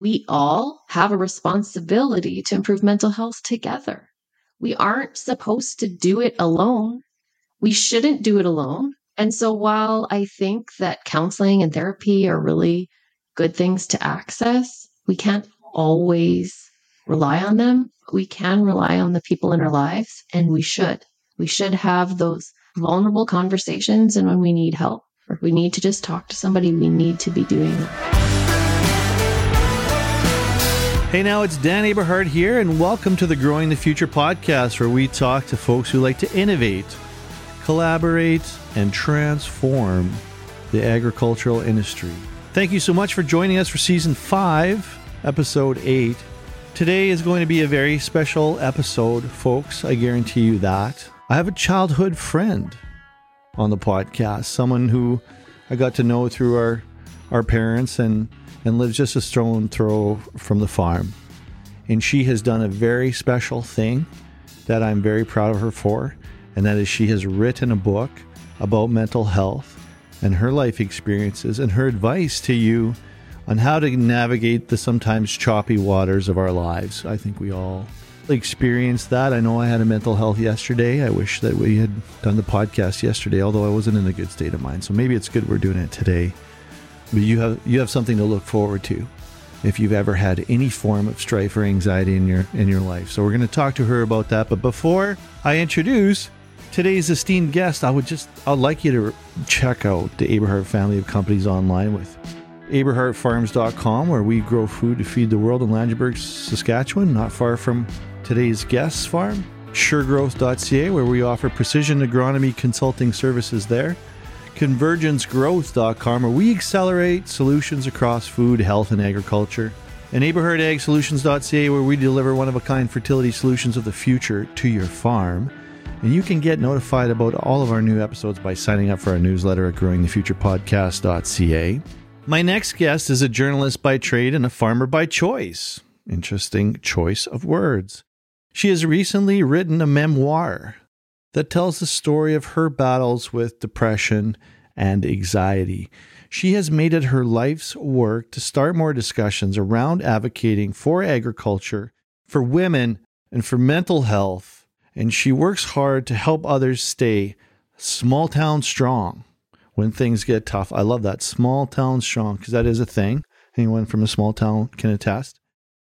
we all have a responsibility to improve mental health together. We aren't supposed to do it alone. We shouldn't do it alone. And so while I think that counseling and therapy are really good things to access, we can't always rely on them. We can rely on the people in our lives, and we should. We should have those vulnerable conversations. And when we need help or we need to just talk to somebody, we need to be doing that. Hey, now it's Dan Aberhart here, and welcome to the Growing the Future podcast, where we talk to folks who like to innovate, collaborate, and transform the agricultural industry. Thank you so much for joining us for season five, episode eight. Today is going to be a very special episode, folks. I guarantee you that. I have a childhood friend on the podcast, someone who I got to know through our our parents and and lives just a stone throw from the farm. And she has done a very special thing that I'm very proud of her for, and that is she has written a book about mental health and her life experiences and her advice to you on how to navigate the sometimes choppy waters of our lives. I think we all experienced that. I know I had a mental health yesterday. I wish that we had done the podcast yesterday, although I wasn't in a good state of mind. So maybe it's good we're doing it today. But you have you have something to look forward to if you've ever had any form of strife or anxiety in your in your life. So we're going to talk to her about that. But before I introduce today's esteemed guest, I would just I'd like you to check out the Aberhart family of companies online with aberhartfarms.com where we grow food to feed the world in Langenburg, Saskatchewan, not far from today's guest's farm. Suregrowth.ca where we offer precision agronomy consulting services there convergencegrowth.com, where we accelerate solutions across food, health, and agriculture. And AberhartAgSolutions.ca, where we deliver one of a kind fertility solutions of the future to your farm. And you can get notified about all of our new episodes by signing up for our newsletter at growingthefuturepodcast.ca. My next guest is a journalist by trade and a farmer by choice. Interesting choice of words. She has recently written a memoir that tells the story of her battles with depression and anxiety. She has made it her life's work to start more discussions around advocating for agriculture, for women, and for mental health. And she works hard to help others stay small town strong when things get tough. I love that small town strong because that is a thing. Anyone from a small town can attest.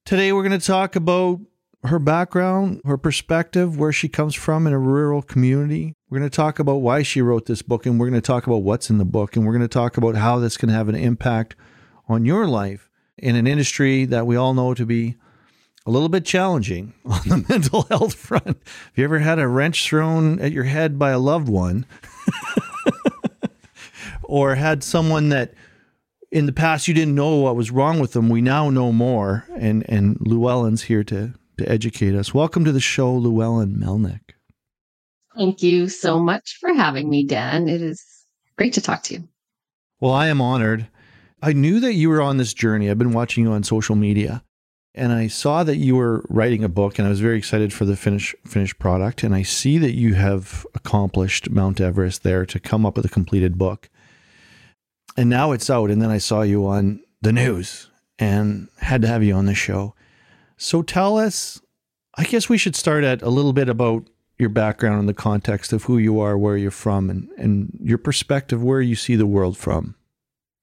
Today, we're going to talk about her background, her perspective, where she comes from in a rural community. We're going to talk about why she wrote this book, and we're going to talk about what's in the book, and we're going to talk about how this can have an impact on your life in an industry that we all know to be a little bit challenging on the mental health front. Have you ever had a wrench thrown at your head by a loved one? or had someone that in the past you didn't know what was wrong with them. We now know more, and and Lewellyn's here to to educate us. Welcome to the show, Lewellyn Melnyk. Thank you so much for having me, Dan. It is great to talk to you. Well, I am honored. I knew that you were on this journey. I've been watching you on social media and I saw that you were writing a book and I was very excited for the finished finished product and I see that you have accomplished Mount Everest there to come up with a completed book. And now it's out and then I saw you on the news and had to have you on the show. So tell us, I guess we should start at a little bit about your background and the context of who you are, where you're from, and, and your perspective, where you see the world from.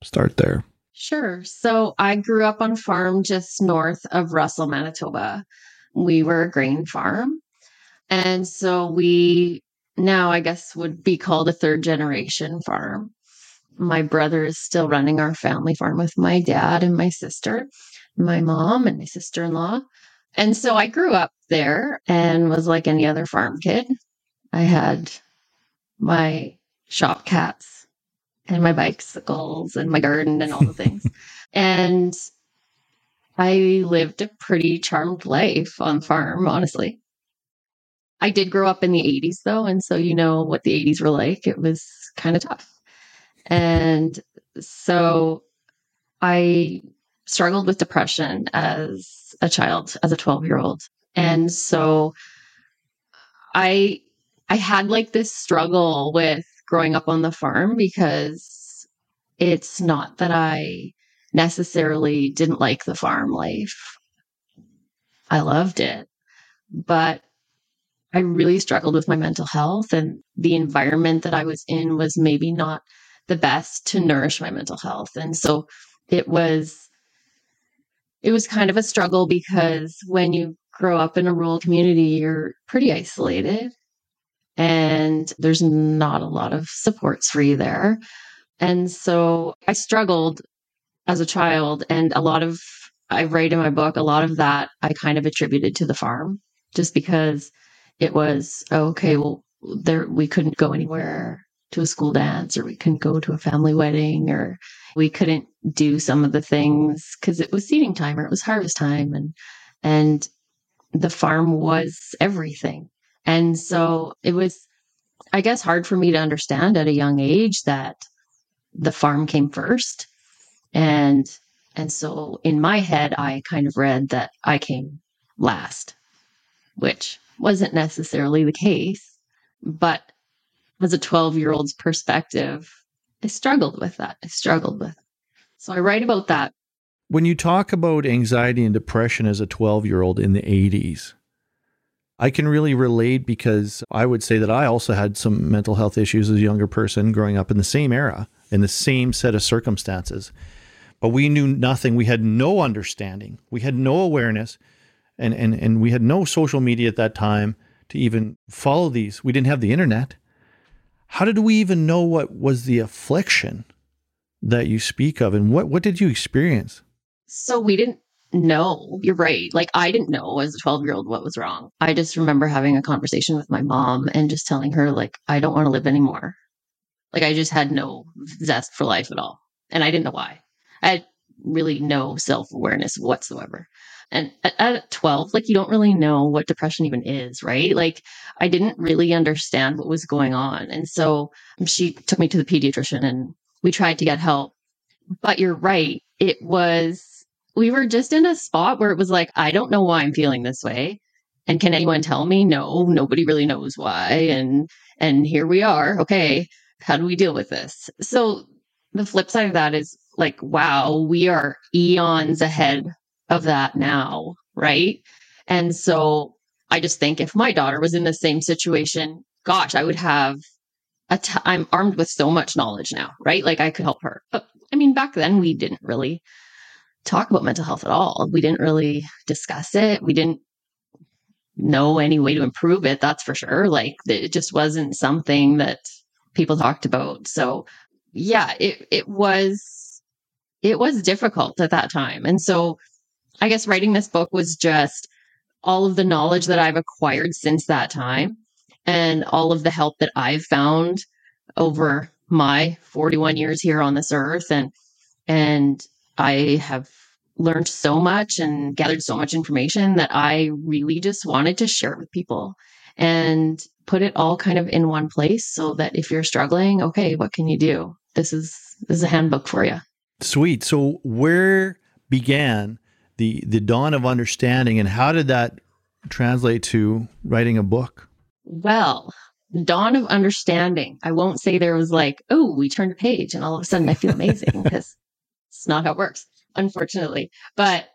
Start there. Sure. So I grew up on a farm just north of Russell, Manitoba. We were a grain farm. And so we now, I guess, would be called a third generation farm. My brother is still running our family farm with my dad and my sister my mom and my sister in law. And so I grew up there and was like any other farm kid. I had my shop cats and my bicycles and my garden and all the things. and I lived a pretty charmed life on farm, honestly. I did grow up in the 80s though, and so you know what the 80s were like. It was kind of tough. And so I struggled with depression as a child, as a 12 year old. And so I, I had like this struggle with growing up on the farm because it's not that I necessarily didn't like the farm life. I loved it, but I really struggled with my mental health and the environment that I was in was maybe not the best to nourish my mental health. And so it was it was kind of a struggle because when you grow up in a rural community, you're pretty isolated and there's not a lot of supports for you there. And so I struggled as a child and a lot of I write in my book a lot of that I kind of attributed to the farm just because it was oh, okay well there we couldn't go anywhere to a school dance or we couldn't go to a family wedding or we couldn't do some of the things because it was seeding time or it was harvest time and and the farm was everything. And so it was i guess hard for me to understand at a young age that the farm came first. And and so in my head i kind of read that i came last which wasn't necessarily the case but as a 12 year old's perspective, I struggled with that. I struggled with. It. So I write about that. When you talk about anxiety and depression as a 12 year old in the 80s, I can really relate because I would say that I also had some mental health issues as a younger person growing up in the same era, in the same set of circumstances. But we knew nothing. We had no understanding. We had no awareness. And, and, and we had no social media at that time to even follow these. We didn't have the internet. How did we even know what was the affliction that you speak of and what, what did you experience? So we didn't know. You're right. Like I didn't know as a 12 year old what was wrong. I just remember having a conversation with my mom and just telling her, like, I don't want to live anymore. Like I just had no zest for life at all. And I didn't know why. I had really no self awareness whatsoever. And at, at 12, like you don't really know what depression even is, right? Like I didn't really understand what was going on. And so she took me to the pediatrician and we tried to get help. But you're right. It was, we were just in a spot where it was like, I don't know why I'm feeling this way. And can anyone tell me? No, nobody really knows why. And, and here we are. Okay. How do we deal with this? So the flip side of that is like, wow, we are eons ahead of that now, right? And so I just think if my daughter was in the same situation, gosh, I would have a t- I'm armed with so much knowledge now, right? Like I could help her. But I mean, back then we didn't really talk about mental health at all. We didn't really discuss it. We didn't know any way to improve it. That's for sure. Like it just wasn't something that people talked about. So yeah, it, it was, it was difficult at that time. And so I guess writing this book was just all of the knowledge that I've acquired since that time and all of the help that I've found over my 41 years here on this earth and and I have learned so much and gathered so much information that I really just wanted to share it with people and put it all kind of in one place so that if you're struggling, okay, what can you do? This is this is a handbook for you. Sweet. So where began the the dawn of understanding and how did that translate to writing a book? Well the dawn of understanding. I won't say there was like oh we turned a page and all of a sudden i feel amazing because it's not how it works unfortunately. But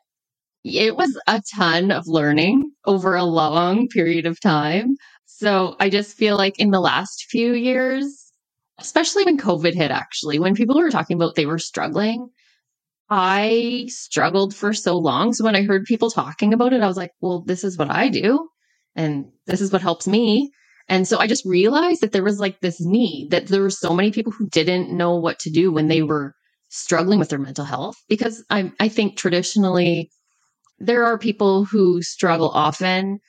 it was a ton of learning over a long period of time. So i just feel like in the last few years especially when covid hit actually when people were talking about they were struggling I struggled for so long. So when I heard people talking about it, I was like, well, this is what I do. And this is what helps me. And so I just realized that there was like this need that there were so many people who didn't know what to do when they were struggling with their mental health. Because I, I think traditionally there are people who struggle often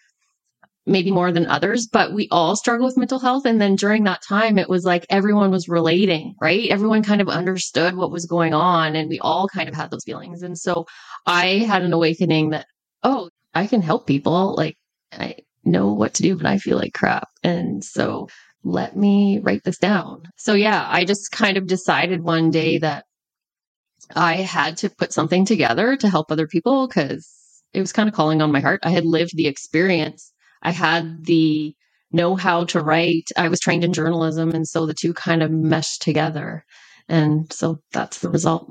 maybe more than others, but we all struggle with mental health. And then during that time, it was like everyone was relating, right? Everyone kind of understood what was going on and we all kind of had those feelings. And so I had an awakening that, oh, I can help people. Like I know what to do, but I feel like crap. And so let me write this down. So yeah, I just kind of decided one day that I had to put something together to help other people because it was kind of calling on my heart. I had lived the experience I had the know how to write. I was trained in journalism. And so the two kind of meshed together. And so that's the result.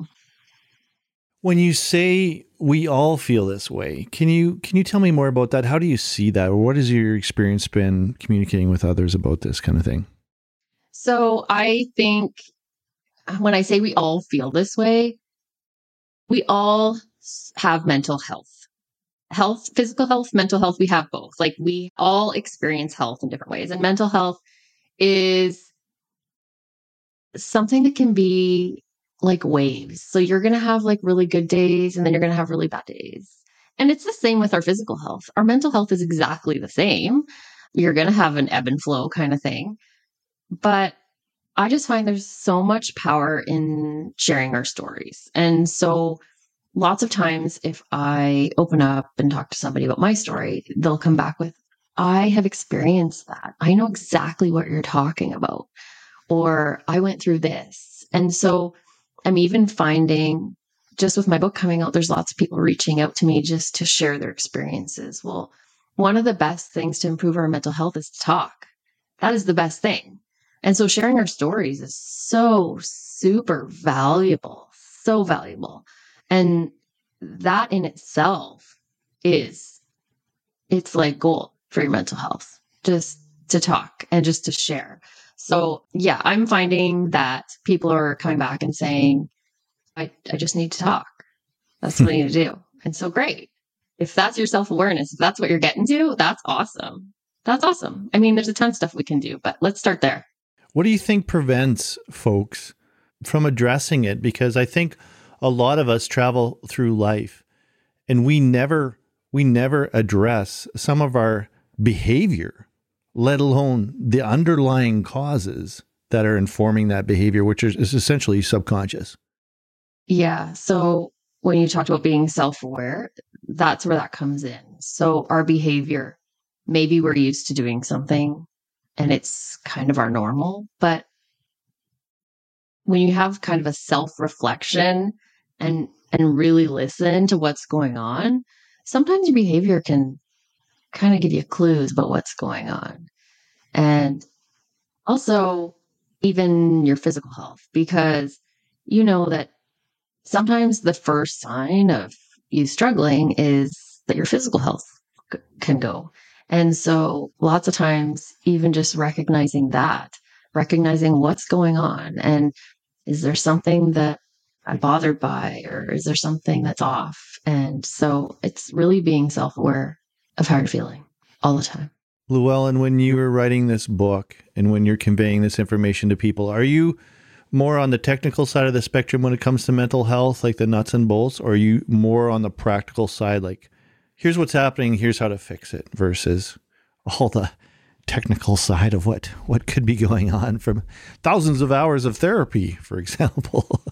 When you say we all feel this way, can you can you tell me more about that? How do you see that, or what has your experience been communicating with others about this kind of thing? So I think when I say we all feel this way, we all have mental health. Health, physical health, mental health, we have both. Like we all experience health in different ways. And mental health is something that can be like waves. So you're going to have like really good days and then you're going to have really bad days. And it's the same with our physical health. Our mental health is exactly the same. You're going to have an ebb and flow kind of thing. But I just find there's so much power in sharing our stories. And so lots of times if I open up and talk to somebody about my story, they'll come back with, I have experienced that. I know exactly what you're talking about. Or I went through this. And so I'm even finding just with my book coming out, there's lots of people reaching out to me just to share their experiences. Well, one of the best things to improve our mental health is to talk. That is the best thing. And so sharing our stories is so super valuable, so valuable. And that in itself is, it's like gold for your mental health, just to talk and just to share. So yeah, I'm finding that people are coming back and saying, I, I just need to talk. That's what I need to do. And so great. If that's your self awareness, if that's what you're getting to, that's awesome. That's awesome. I mean, there's a ton of stuff we can do, but let's start there. What do you think prevents folks from addressing it? Because I think a lot of us travel through life and we never we never address some of our behavior let alone the underlying causes that are informing that behavior, which is, is essentially subconscious. Yeah. So when you talked about being self aware, that's where that comes in. So our behavior, maybe we're used to doing something and it's kind of our normal, but when you have kind of a self reflection and and really listen to what's going on, sometimes your behavior can kind of give you clues about what's going on. And also, even your physical health, because you know that sometimes the first sign of you struggling is that your physical health c- can go. And so, lots of times, even just recognizing that, recognizing what's going on, and is there something that I'm bothered by, or is there something that's off? And so, it's really being self aware of how you're feeling all the time. Lewellyn, when you were writing this book and when you're conveying this information to people, are you more on the technical side of the spectrum when it comes to mental health, like the nuts and bolts, or are you more on the practical side, like here's what's happening, here's how to fix it, versus all the technical side of what what could be going on from thousands of hours of therapy, for example?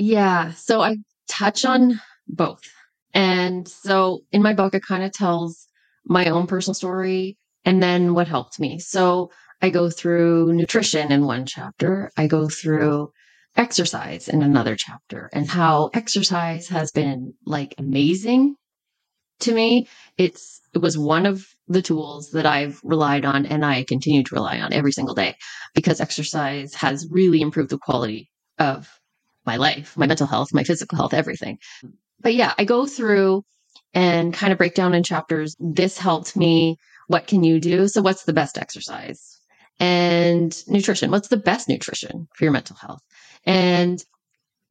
Yeah, so I touch on both. And so in my book, it kind of tells my own personal story and then what helped me. So I go through nutrition in one chapter, I go through exercise in another chapter, and how exercise has been like amazing to me. It's it was one of the tools that I've relied on and I continue to rely on every single day because exercise has really improved the quality of my life, my mental health, my physical health, everything. But yeah, I go through and kind of break down in chapters. This helped me. What can you do? So, what's the best exercise? And nutrition. What's the best nutrition for your mental health? And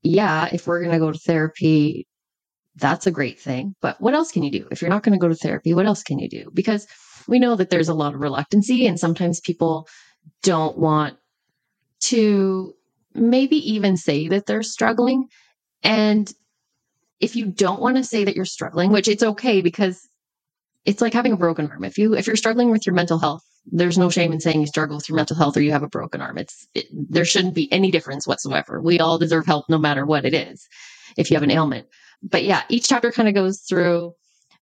yeah, if we're going to go to therapy, that's a great thing. But what else can you do? If you're not going to go to therapy, what else can you do? Because we know that there's a lot of reluctancy, and sometimes people don't want to maybe even say that they're struggling. And if you don't want to say that you're struggling, which it's okay because it's like having a broken arm. If you if you're struggling with your mental health, there's no shame in saying you struggle with your mental health or you have a broken arm. It's it, there shouldn't be any difference whatsoever. We all deserve help no matter what it is. If you have an ailment. But yeah, each chapter kind of goes through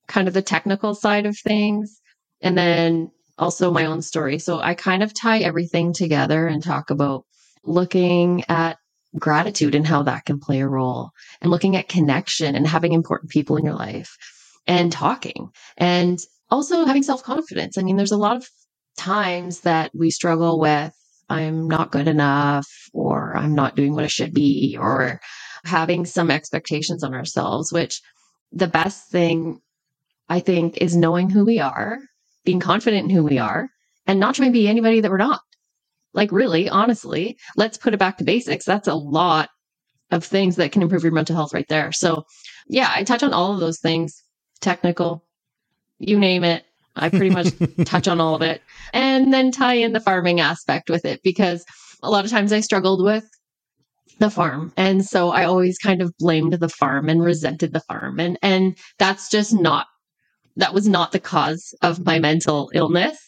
kind of the technical side of things and then also my own story. So I kind of tie everything together and talk about looking at gratitude and how that can play a role and looking at connection and having important people in your life and talking and also having self confidence. I mean, there's a lot of times that we struggle with I'm not good enough or I'm not doing what I should be or having some expectations on ourselves, which the best thing I think is knowing who we are, being confident in who we are, and not trying to be anybody that we're not. Like, really, honestly, let's put it back to basics. That's a lot of things that can improve your mental health right there. So, yeah, I touch on all of those things technical, you name it. I pretty much touch on all of it and then tie in the farming aspect with it because a lot of times I struggled with the farm. And so I always kind of blamed the farm and resented the farm. And and that's just not that was not the cause of my mental illness.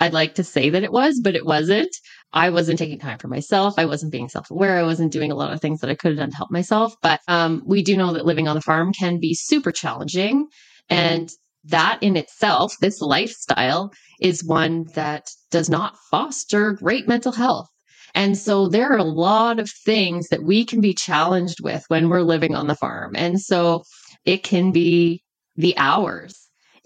I'd like to say that it was, but it wasn't. I wasn't taking time for myself. I wasn't being self aware. I wasn't doing a lot of things that I could have done to help myself. But um, we do know that living on the farm can be super challenging. And that in itself, this lifestyle is one that does not foster great mental health. And so there are a lot of things that we can be challenged with when we're living on the farm. And so it can be the hours,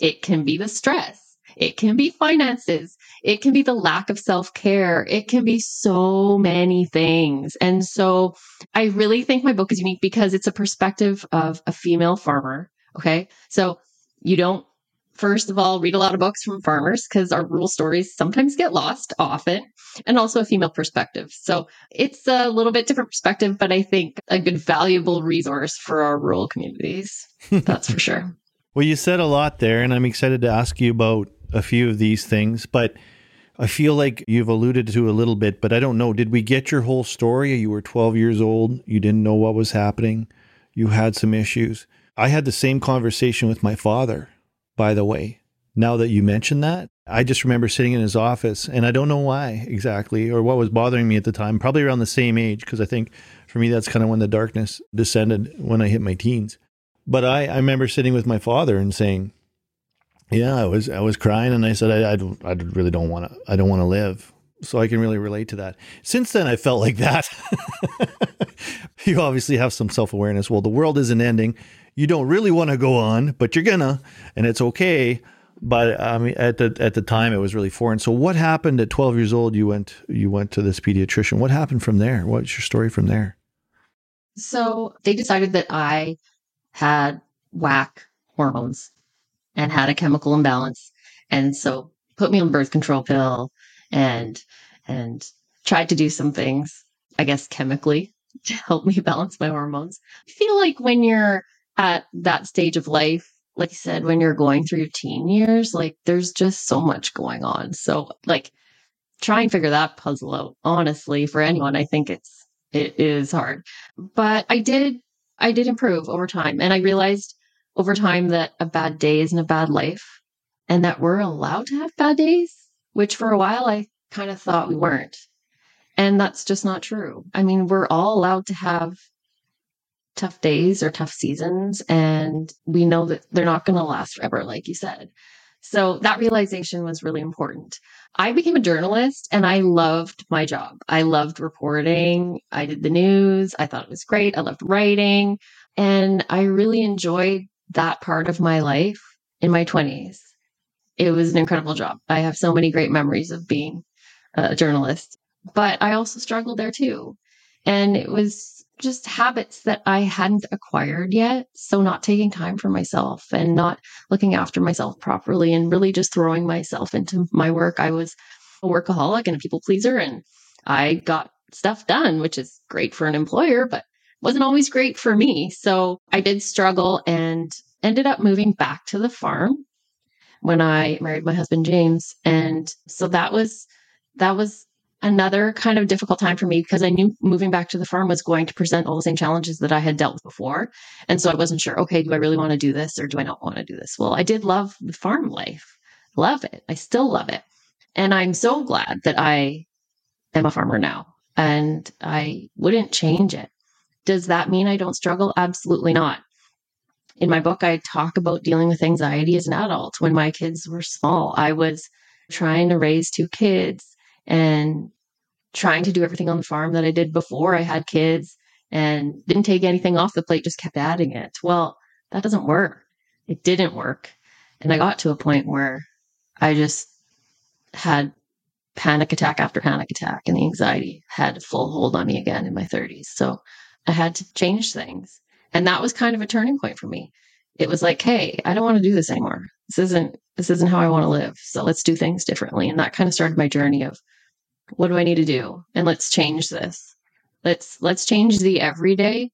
it can be the stress, it can be finances, it can be the lack of self care, it can be so many things. And so I really think my book is unique because it's a perspective of a female farmer. Okay. So you don't first of all read a lot of books from farmers because our rural stories sometimes get lost often and also a female perspective so it's a little bit different perspective but i think a good valuable resource for our rural communities that's for sure well you said a lot there and i'm excited to ask you about a few of these things but I feel like you've alluded to a little bit, but I don't know. Did we get your whole story? You were 12 years old. You didn't know what was happening. You had some issues. I had the same conversation with my father by the way. Now that you mention that, I just remember sitting in his office and I don't know why exactly or what was bothering me at the time, probably around the same age, because I think for me, that's kind of when the darkness descended when I hit my teens. But I, I remember sitting with my father and saying, yeah, I was, I was crying and I said, I, I, I really don't want to, I don't want to live. So I can really relate to that. Since then, I felt like that. you obviously have some self awareness. Well, the world isn't ending you don't really want to go on, but you're gonna, and it's okay. But I mean, at the at the time, it was really foreign. So, what happened at 12 years old? You went you went to this pediatrician. What happened from there? What's your story from there? So they decided that I had whack hormones and had a chemical imbalance, and so put me on birth control pill and and tried to do some things, I guess chemically, to help me balance my hormones. I feel like when you're at that stage of life, like you said, when you're going through your teen years, like there's just so much going on. So like try and figure that puzzle out. Honestly, for anyone, I think it's it is hard. But I did I did improve over time. And I realized over mm-hmm. time that a bad day isn't a bad life and that we're allowed to have bad days, which for a while I kind of thought we weren't. And that's just not true. I mean, we're all allowed to have tough days or tough seasons and we know that they're not going to last forever like you said. So that realization was really important. I became a journalist and i loved my job. I loved reporting. I did the news. I thought it was great. I loved writing. And i really enjoyed that part of my life in my 20s it was an incredible job i have so many great memories of being a journalist but i also struggled there too and it was just habits that I hadn't acquired yet. So, not taking time for myself and not looking after myself properly and really just throwing myself into my work. I was a workaholic and a people pleaser, and I got stuff done, which is great for an employer, but wasn't always great for me. So, I did struggle and ended up moving back to the farm when I married my husband, James. And so that was. That was another kind of difficult time for me because I knew moving back to the farm was going to present all the same challenges that I had dealt with before. And so I wasn't sure, okay, do I really want to do this or do I not want to do this? Well, I did love the farm life. Love it. I still love it. And I'm so glad that I am a farmer now and I wouldn't change it. Does that mean I don't struggle? Absolutely not. In my book, I talk about dealing with anxiety as an adult. When my kids were small, I was trying to raise two kids and trying to do everything on the farm that I did before I had kids and didn't take anything off the plate, just kept adding it. Well, that doesn't work. It didn't work. And I got to a point where I just had panic attack after panic attack, and the anxiety had full hold on me again in my 30s. So I had to change things. And that was kind of a turning point for me. It was like, hey, I don't want to do this anymore. This isn't this isn't how I want to live. So let's do things differently. And that kind of started my journey of what do I need to do? And let's change this. Let's let's change the everyday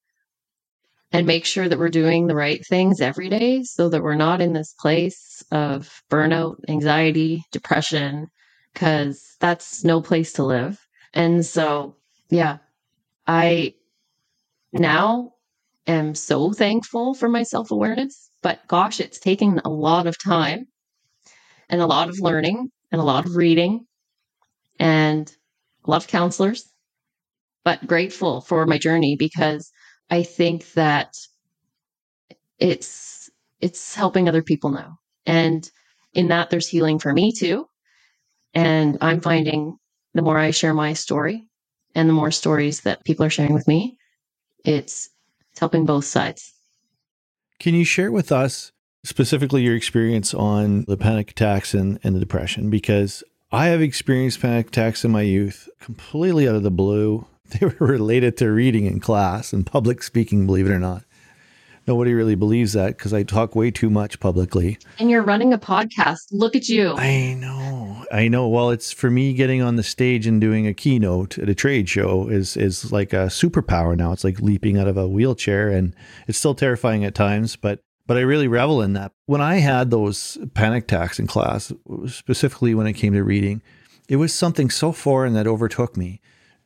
and make sure that we're doing the right things every day so that we're not in this place of burnout, anxiety, depression, because that's no place to live. And so, yeah, I now am so thankful for my self awareness, but gosh, it's taken a lot of time and a lot of learning and a lot of reading and of counselors, but grateful for my journey because I think that it's it's helping other people now. And in that there's healing for me too. And I'm finding the more I share my story and the more stories that people are sharing with me, it's it's helping both sides. Can you share with us specifically your experience on the panic attacks and, and the depression? Because I have experienced panic attacks in my youth completely out of the blue. They were related to reading in class and public speaking, believe it or not. Nobody really believes that because I talk way too much publicly. And you're running a podcast. Look at you. I know. I know. Well, it's for me getting on the stage and doing a keynote at a trade show is is like a superpower now. It's like leaping out of a wheelchair and it's still terrifying at times, but but I really revel in that. When I had those panic attacks in class, specifically when it came to reading, it was something so foreign that overtook me.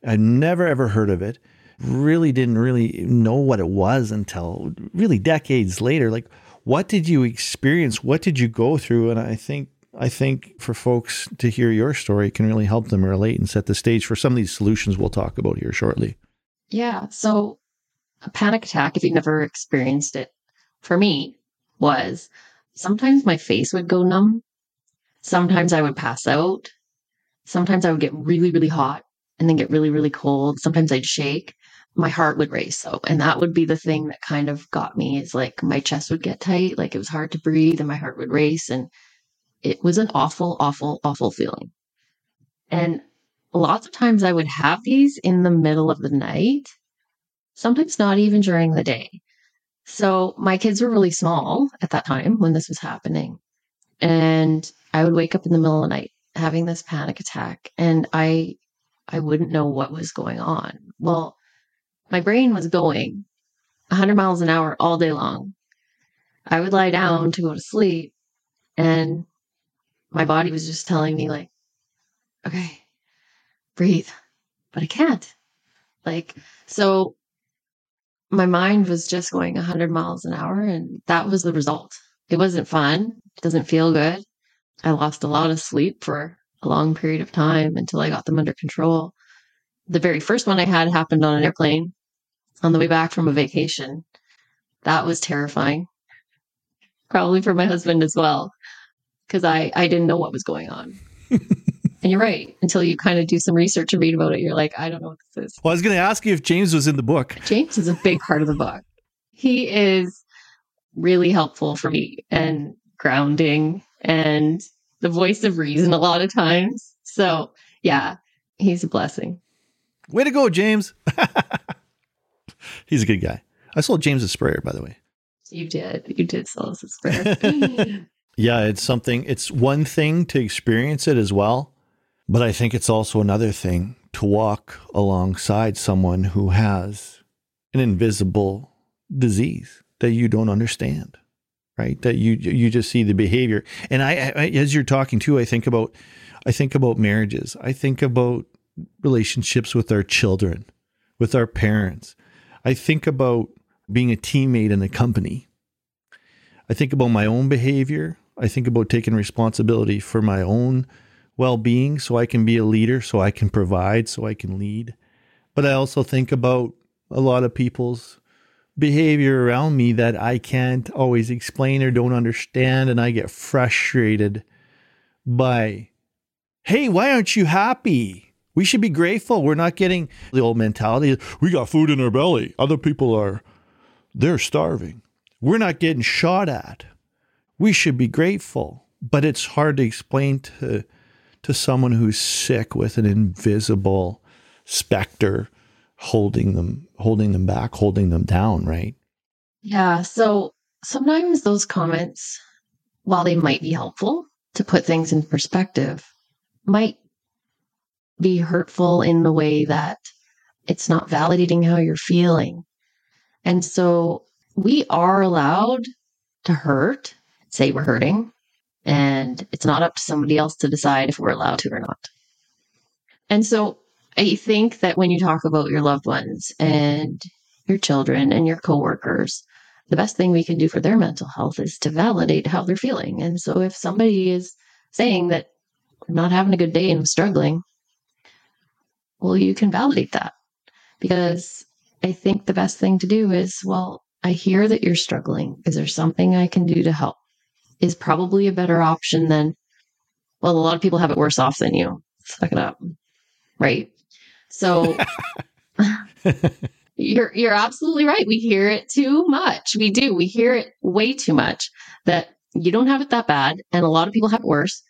I'd never ever heard of it really didn't really know what it was until really decades later. Like, what did you experience? What did you go through? And I think I think for folks to hear your story can really help them relate and set the stage for some of these solutions we'll talk about here shortly. Yeah. So a panic attack, if you've never experienced it, for me was sometimes my face would go numb. Sometimes I would pass out. Sometimes I would get really, really hot and then get really, really cold. Sometimes I'd shake my heart would race. So, and that would be the thing that kind of got me is like my chest would get tight, like it was hard to breathe and my heart would race. And it was an awful, awful, awful feeling. Mm. And lots of times I would have these in the middle of the night, sometimes not even during the day. So my kids were really small at that time when this was happening. And I would wake up in the middle of the night having this panic attack and I I wouldn't know what was going on. Well, my brain was going 100 miles an hour all day long. I would lie down to go to sleep, and my body was just telling me, like, okay, breathe, but I can't. Like, so my mind was just going 100 miles an hour, and that was the result. It wasn't fun. It doesn't feel good. I lost a lot of sleep for a long period of time until I got them under control. The very first one I had happened on an airplane on the way back from a vacation. That was terrifying. Probably for my husband as well, because I, I didn't know what was going on. and you're right. Until you kind of do some research and read about it, you're like, I don't know what this is. Well, I was going to ask you if James was in the book. James is a big part of the book. He is really helpful for me and grounding and the voice of reason a lot of times. So, yeah, he's a blessing. Way to go, James. He's a good guy. I sold James a sprayer, by the way. You did. You did sell us a sprayer. yeah, it's something, it's one thing to experience it as well. But I think it's also another thing to walk alongside someone who has an invisible disease that you don't understand, right? That you you just see the behavior. And I, I as you're talking too, I think about I think about marriages. I think about relationships with our children, with our parents. I think about being a teammate in a company. I think about my own behavior. I think about taking responsibility for my own well being so I can be a leader, so I can provide, so I can lead. But I also think about a lot of people's behavior around me that I can't always explain or don't understand. And I get frustrated by, hey, why aren't you happy? We should be grateful. We're not getting the old mentality. We got food in our belly. Other people are, they're starving. We're not getting shot at. We should be grateful. But it's hard to explain to, to someone who's sick with an invisible specter holding them holding them back, holding them down, right? Yeah. So sometimes those comments, while they might be helpful to put things in perspective, might be hurtful in the way that it's not validating how you're feeling. And so we are allowed to hurt, say we're hurting, and it's not up to somebody else to decide if we're allowed to or not. And so I think that when you talk about your loved ones and your children and your coworkers, the best thing we can do for their mental health is to validate how they're feeling. And so if somebody is saying that I'm not having a good day and I'm struggling, well, you can validate that because I think the best thing to do is, well, I hear that you're struggling. Is there something I can do to help? Is probably a better option than, well, a lot of people have it worse off than you. Suck it up. Right. So you're you're absolutely right. We hear it too much. We do. We hear it way too much that you don't have it that bad and a lot of people have it worse.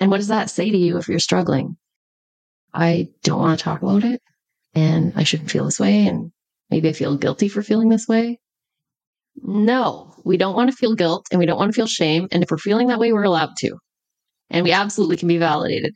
And what does that say to you if you're struggling? I don't want to talk about it and I shouldn't feel this way and maybe I feel guilty for feeling this way. No, we don't want to feel guilt and we don't want to feel shame and if we're feeling that way we're allowed to. And we absolutely can be validated.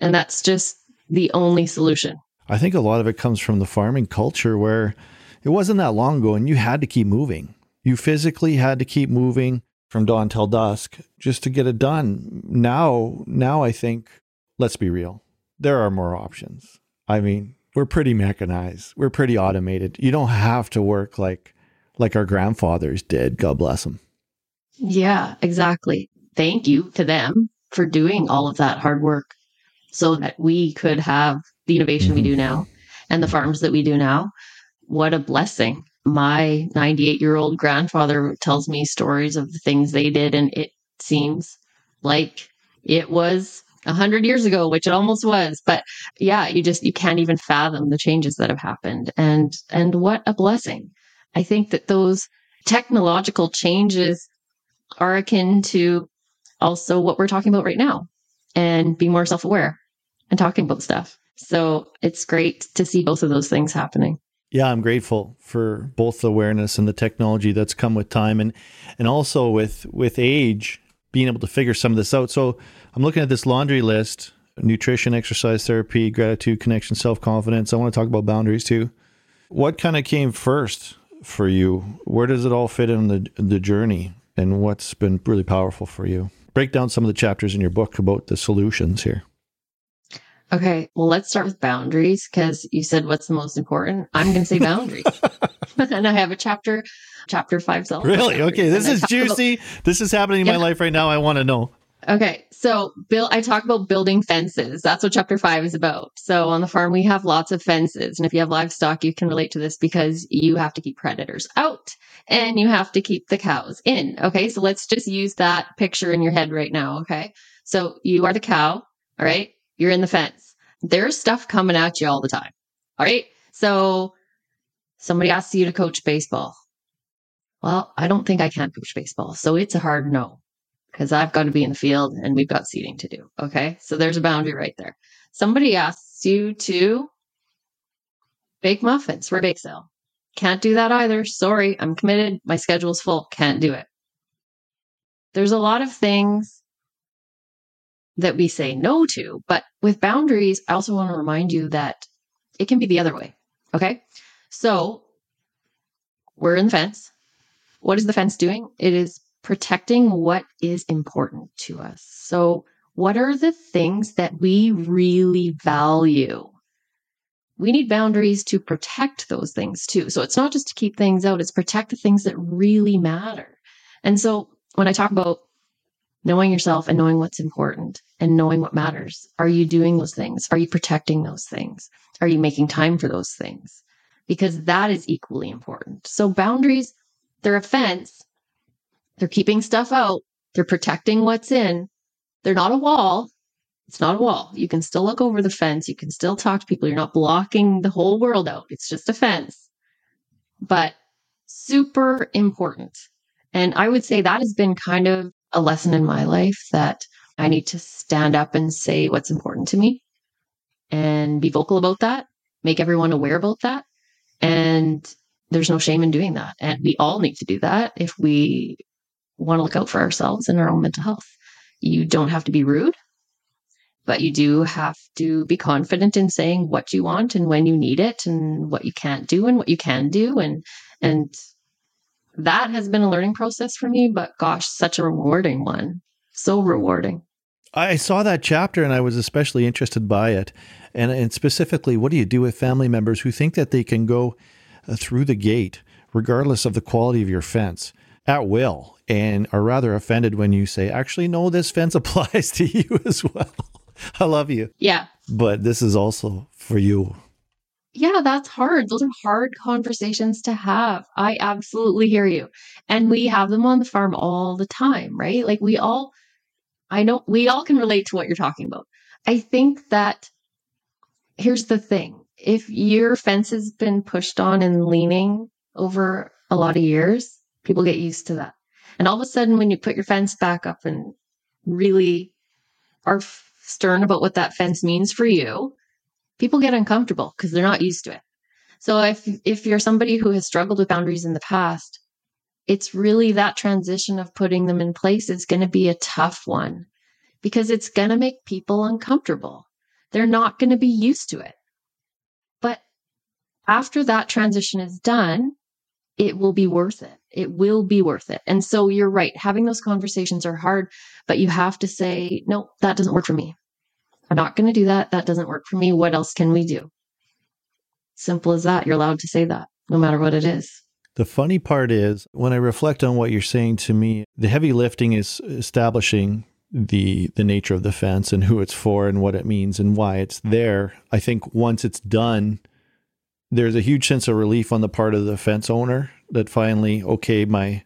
And that's just the only solution. I think a lot of it comes from the farming culture where it wasn't that long ago and you had to keep moving. You physically had to keep moving from dawn till dusk just to get it done. Now, now I think, let's be real, there are more options. I mean, we're pretty mechanized. We're pretty automated. You don't have to work like like our grandfathers did. God bless them. Yeah, exactly. Thank you to them for doing all of that hard work so that we could have the innovation mm-hmm. we do now and the farms that we do now. What a blessing. My 98 year old grandfather tells me stories of the things they did, and it seems like it was a hundred years ago, which it almost was. But yeah, you just you can't even fathom the changes that have happened. And and what a blessing. I think that those technological changes are akin to also what we're talking about right now and be more self-aware and talking about stuff. So it's great to see both of those things happening. Yeah, I'm grateful for both the awareness and the technology that's come with time and and also with with age being able to figure some of this out. So I'm looking at this laundry list, nutrition, exercise therapy, gratitude, connection, self-confidence. I want to talk about boundaries too. What kind of came first for you? Where does it all fit in the the journey and what's been really powerful for you? Break down some of the chapters in your book about the solutions here. Okay, well, let's start with boundaries because you said what's the most important. I'm going to say boundaries, and I have a chapter, chapter five. Really? Okay, this is juicy. About, this is happening in yeah. my life right now. I want to know. Okay, so Bill, I talk about building fences. That's what chapter five is about. So on the farm, we have lots of fences, and if you have livestock, you can relate to this because you have to keep predators out and you have to keep the cows in. Okay, so let's just use that picture in your head right now. Okay, so you are the cow. All right you're in the fence. There's stuff coming at you all the time. All right. So somebody asks you to coach baseball. Well, I don't think I can coach baseball. So it's a hard no because I've got to be in the field and we've got seeding to do. Okay. So there's a boundary right there. Somebody asks you to bake muffins for a bake sale. Can't do that either. Sorry. I'm committed. My schedule's full. Can't do it. There's a lot of things that we say no to. But with boundaries, I also want to remind you that it can be the other way. Okay. So we're in the fence. What is the fence doing? It is protecting what is important to us. So, what are the things that we really value? We need boundaries to protect those things too. So, it's not just to keep things out, it's protect the things that really matter. And so, when I talk about knowing yourself and knowing what's important and knowing what matters. Are you doing those things? Are you protecting those things? Are you making time for those things? Because that is equally important. So boundaries, they're a fence. They're keeping stuff out. They're protecting what's in. They're not a wall. It's not a wall. You can still look over the fence. You can still talk to people. You're not blocking the whole world out. It's just a fence. But super important. And I would say that has been kind of a lesson in my life that I need to stand up and say what's important to me and be vocal about that make everyone aware about that. And there's no shame in doing that. And we all need to do that if we want to look out for ourselves and our own mental health. You don't have to be rude, but you do have to be confident in saying what you want and when you need it and what you can't do and what you can do. And, and that has been a learning process for me, but gosh, such a rewarding one. So rewarding. I saw that chapter and I was especially interested by it. And, and specifically, what do you do with family members who think that they can go uh, through the gate, regardless of the quality of your fence, at will, and are rather offended when you say, actually, no, this fence applies to you as well. I love you. Yeah. But this is also for you. Yeah, that's hard. Those are hard conversations to have. I absolutely hear you. And we have them on the farm all the time, right? Like we all, I know we all can relate to what you're talking about. I think that here's the thing if your fence has been pushed on and leaning over a lot of years, people get used to that. And all of a sudden, when you put your fence back up and really are stern about what that fence means for you, people get uncomfortable because they're not used to it. So if if you're somebody who has struggled with boundaries in the past, it's really that transition of putting them in place is going to be a tough one because it's going to make people uncomfortable. They're not going to be used to it. But after that transition is done, it will be worth it. It will be worth it. And so you're right. Having those conversations are hard, but you have to say, no, that doesn't work for me. I'm not going to do that. That doesn't work for me. What else can we do? Simple as that. You're allowed to say that no matter what it is. The funny part is when I reflect on what you're saying to me, the heavy lifting is establishing the the nature of the fence and who it's for and what it means and why it's there. I think once it's done, there's a huge sense of relief on the part of the fence owner that finally, okay, my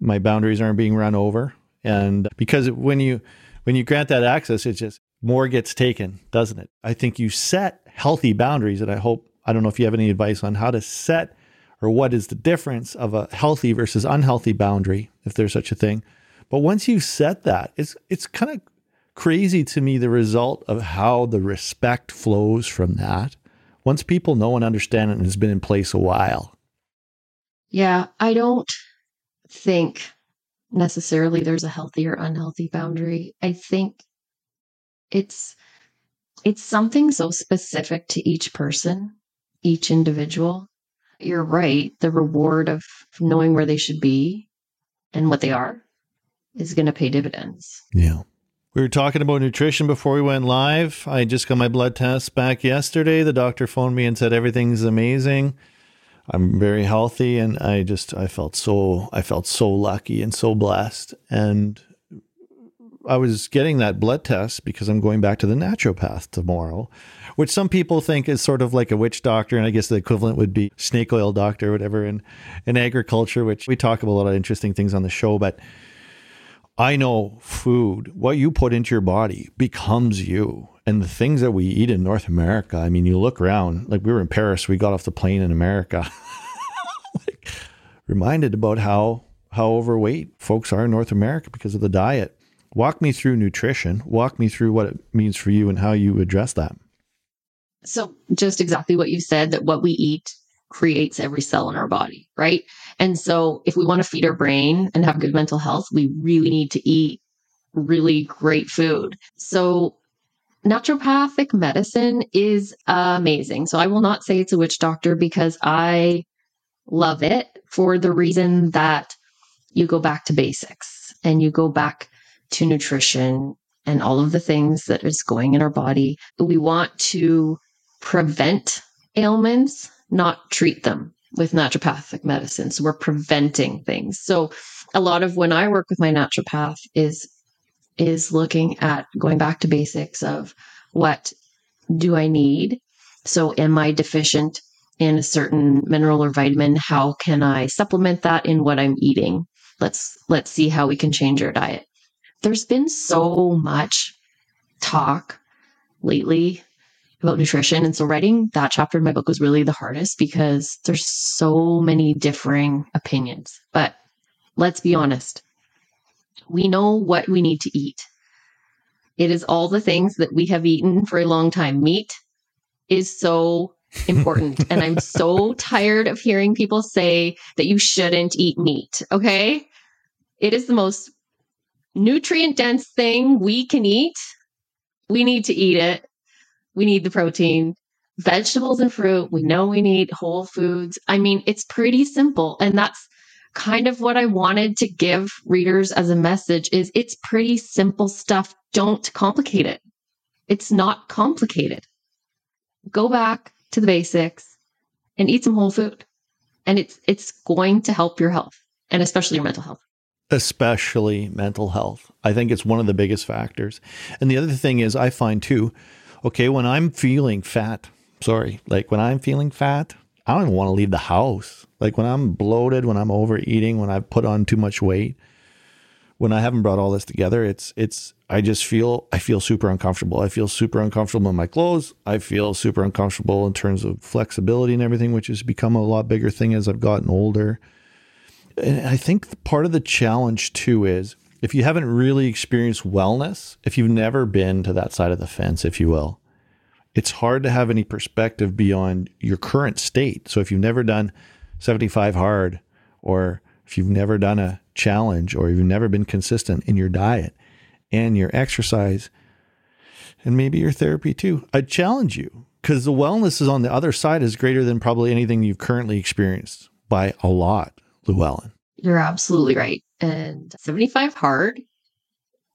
my boundaries aren't being run over. And because when you when you grant that access, it's just more gets taken, doesn't it? I think you set healthy boundaries, and I hope I don't know if you have any advice on how to set or what is the difference of a healthy versus unhealthy boundary, if there's such a thing. But once you've set that, it's it's kind of crazy to me the result of how the respect flows from that. Once people know and understand it and has been in place a while. Yeah, I don't think necessarily there's a healthy or unhealthy boundary. I think it's it's something so specific to each person, each individual. You're right, the reward of knowing where they should be and what they are is going to pay dividends. Yeah. We were talking about nutrition before we went live. I just got my blood test back yesterday. The doctor phoned me and said everything's amazing. I'm very healthy and I just I felt so I felt so lucky and so blessed and I was getting that blood test because I'm going back to the naturopath tomorrow, which some people think is sort of like a witch doctor, and I guess the equivalent would be snake oil doctor or whatever in, in agriculture, which we talk about a lot of interesting things on the show. But I know food, what you put into your body becomes you. And the things that we eat in North America, I mean, you look around, like we were in Paris, we got off the plane in America. like, reminded about how how overweight folks are in North America because of the diet. Walk me through nutrition. Walk me through what it means for you and how you address that. So, just exactly what you said that what we eat creates every cell in our body, right? And so if we want to feed our brain and have good mental health, we really need to eat really great food. So naturopathic medicine is amazing. So I will not say it's a witch doctor because I love it for the reason that you go back to basics and you go back to nutrition and all of the things that is going in our body. We want to prevent ailments, not treat them with naturopathic medicine. So we're preventing things. So a lot of when I work with my naturopath is is looking at going back to basics of what do I need? So am I deficient in a certain mineral or vitamin? How can I supplement that in what I'm eating? Let's let's see how we can change our diet. There's been so much talk lately about nutrition. And so writing that chapter in my book was really the hardest because there's so many differing opinions. But let's be honest. We know what we need to eat. It is all the things that we have eaten for a long time. Meat is so important. and I'm so tired of hearing people say that you shouldn't eat meat. Okay. It is the most nutrient dense thing we can eat. We need to eat it. We need the protein. Vegetables and fruit, we know we need whole foods. I mean, it's pretty simple. And that's kind of what I wanted to give readers as a message is it's pretty simple stuff. Don't complicate it. It's not complicated. Go back to the basics and eat some whole food. And it's it's going to help your health and especially your mental health. Especially mental health. I think it's one of the biggest factors. And the other thing is I find too, okay, when I'm feeling fat, sorry, like when I'm feeling fat, I don't even want to leave the house. Like when I'm bloated, when I'm overeating, when I've put on too much weight, when I haven't brought all this together, it's it's I just feel I feel super uncomfortable. I feel super uncomfortable in my clothes. I feel super uncomfortable in terms of flexibility and everything, which has become a lot bigger thing as I've gotten older. And I think part of the challenge too is if you haven't really experienced wellness, if you've never been to that side of the fence, if you will, it's hard to have any perspective beyond your current state. So if you've never done 75 hard or if you've never done a challenge or you've never been consistent in your diet and your exercise and maybe your therapy too, I challenge you because the wellness is on the other side is greater than probably anything you've currently experienced by a lot, Lewellyn. You're absolutely right. And 75 hard,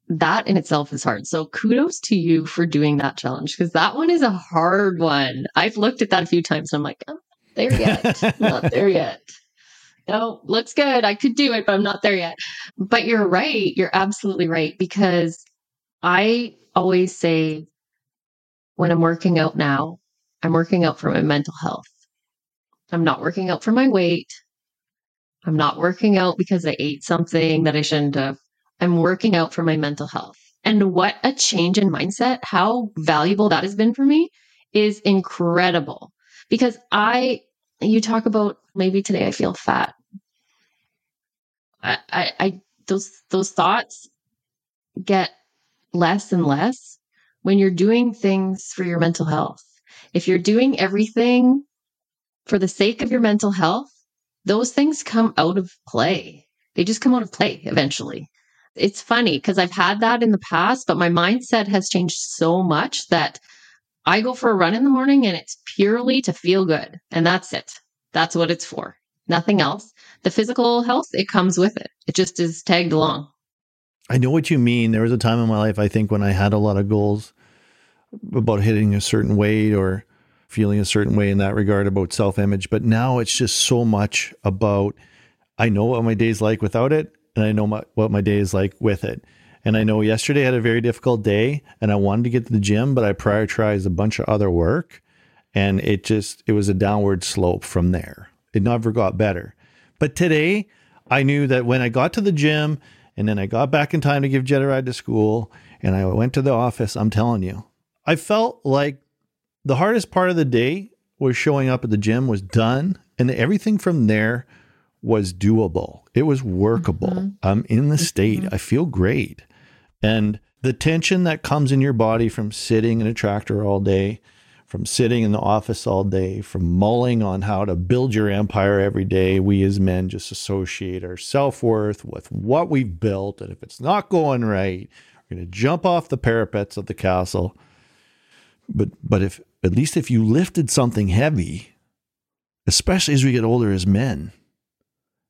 that in itself is hard. So kudos to you for doing that challenge because that one is a hard one. I've looked at that a few times and I'm like, I'm not there yet. not there yet no, looks good. I could do it, but I'm not there yet. But you're right. You're absolutely right. Because I always say when I'm working out now, I'm working out for my mental health. I'm not working out for my weight. I'm not working out because I ate something that I shouldn't have. I'm working out for my mental health. And what a change in mindset, how valuable that has been for me is incredible. Because I, you talk about maybe today I feel fat. I, I, I those those thoughts get less and less when you're doing things for your mental health. If you're doing everything for the sake of your mental health, those things come out of play. They just come out of play eventually. It's funny because I've had that in the past, but my mindset has changed so much that I go for a run in the morning and it's purely to feel good. And that's it. That's what it's for. Nothing else. The physical health, it comes with it. It just is tagged along. I know what you mean. There was a time in my life, I think, when I had a lot of goals about hitting a certain weight or feeling a certain way in that regard about self image. But now it's just so much about I know what my day's like without it, and I know my, what my day is like with it. And I know yesterday I had a very difficult day and I wanted to get to the gym, but I prioritized a bunch of other work and it just it was a downward slope from there. It never got better. But today, I knew that when I got to the gym and then I got back in time to give Jed a ride to school and I went to the office, I'm telling you, I felt like the hardest part of the day was showing up at the gym was done and everything from there was doable. It was workable. Mm-hmm. I'm in the state. Mm-hmm. I feel great. And the tension that comes in your body from sitting in a tractor all day, from sitting in the office all day, from mulling on how to build your empire every day, we as men just associate our self worth with what we've built. And if it's not going right, we're going to jump off the parapets of the castle. But, but if at least if you lifted something heavy, especially as we get older as men,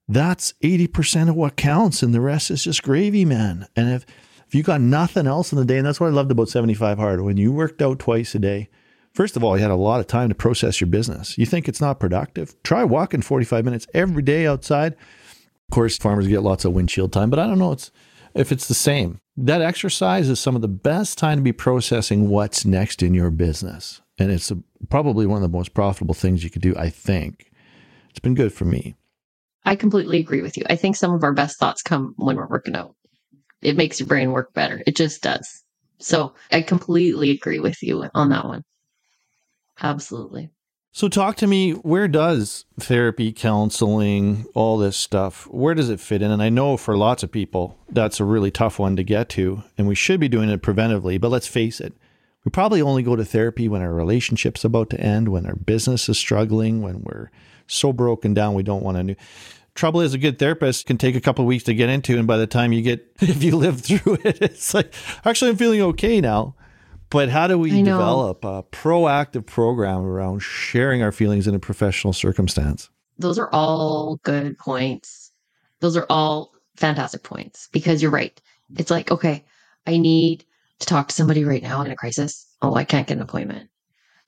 that's 80% of what counts. And the rest is just gravy, man. And if, if you got nothing else in the day, and that's what I loved about 75 Hard, when you worked out twice a day, First of all, you had a lot of time to process your business. You think it's not productive? Try walking 45 minutes every day outside. Of course, farmers get lots of windshield time, but I don't know it's, if it's the same. That exercise is some of the best time to be processing what's next in your business. And it's a, probably one of the most profitable things you could do, I think. It's been good for me. I completely agree with you. I think some of our best thoughts come when we're working out. It makes your brain work better. It just does. So I completely agree with you on that one. Absolutely. So talk to me, where does therapy, counseling, all this stuff, where does it fit in? And I know for lots of people that's a really tough one to get to and we should be doing it preventively, but let's face it. We probably only go to therapy when our relationship's about to end, when our business is struggling, when we're so broken down we don't want to. New- Trouble is, a good therapist can take a couple of weeks to get into, and by the time you get, if you live through it, it's like, actually, I'm feeling okay now. But how do we develop a proactive program around sharing our feelings in a professional circumstance? Those are all good points. Those are all fantastic points because you're right. It's like, okay, I need to talk to somebody right now in a crisis. Oh, I can't get an appointment.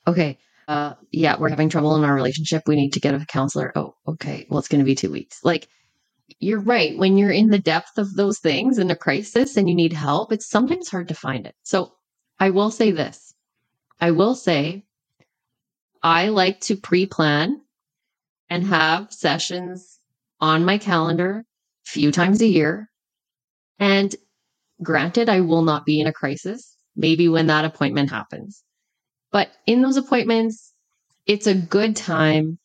Okay. Uh, yeah, we're having trouble in our relationship. We need to get a counselor. Oh, okay. Well, it's going to be two weeks. Like, you're right. When you're in the depth of those things in a crisis and you need help, it's sometimes hard to find it. So I will say this I will say I like to pre plan and have sessions on my calendar a few times a year. And granted, I will not be in a crisis, maybe when that appointment happens. But in those appointments, it's a good time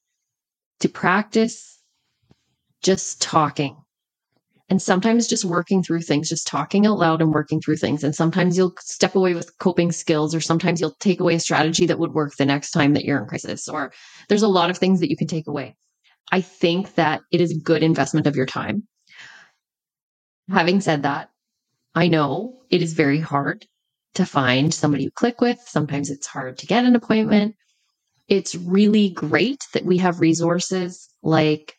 to practice just talking and sometimes just working through things, just talking out loud and working through things. And sometimes you'll step away with coping skills, or sometimes you'll take away a strategy that would work the next time that you're in crisis, or there's a lot of things that you can take away. I think that it is a good investment of your time. Having said that, I know it is very hard to find somebody you click with. Sometimes it's hard to get an appointment. It's really great that we have resources like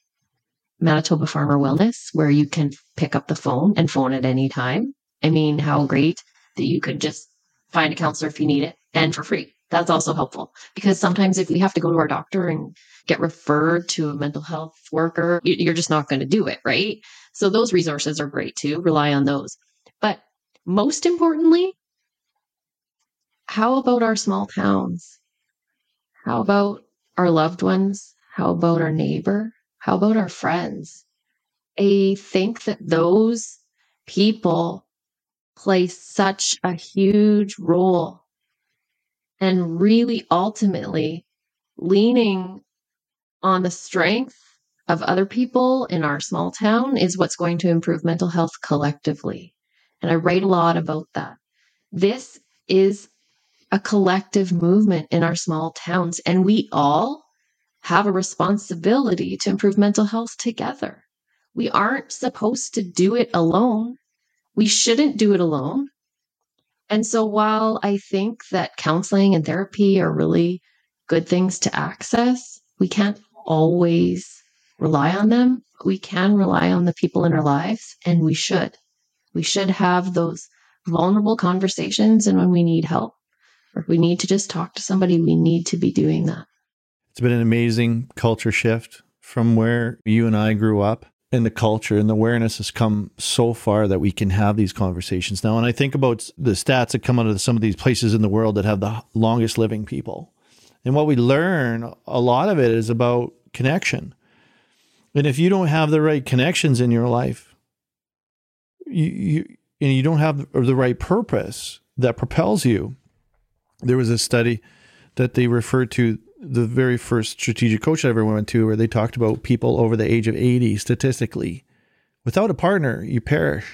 Manitoba Farmer Wellness, where you can pick up the phone and phone at any time. I mean, how great that you could just find a counselor if you need it and for free. That's also helpful because sometimes if we have to go to our doctor and get referred to a mental health worker, you're just not going to do it, right? So those resources are great too. Rely on those. But most importantly, how about our small towns? How about our loved ones? How about our neighbor? How about our friends? I think that those people play such a huge role and really ultimately leaning on the strength of other people in our small town is what's going to improve mental health collectively. And I write a lot about that. This is a collective movement in our small towns, and we all have a responsibility to improve mental health together. We aren't supposed to do it alone. We shouldn't do it alone. And so while I think that counseling and therapy are really good things to access, we can't always rely on them. We can rely on the people in our lives, and we should. We should have those vulnerable conversations. And when we need help or we need to just talk to somebody, we need to be doing that. It's been an amazing culture shift from where you and I grew up. And the culture and the awareness has come so far that we can have these conversations now. And I think about the stats that come out of some of these places in the world that have the longest living people. And what we learn, a lot of it is about connection. And if you don't have the right connections in your life, you, you and you don't have the right purpose that propels you. There was a study that they referred to the very first strategic coach I ever went to, where they talked about people over the age of 80 statistically. Without a partner, you perish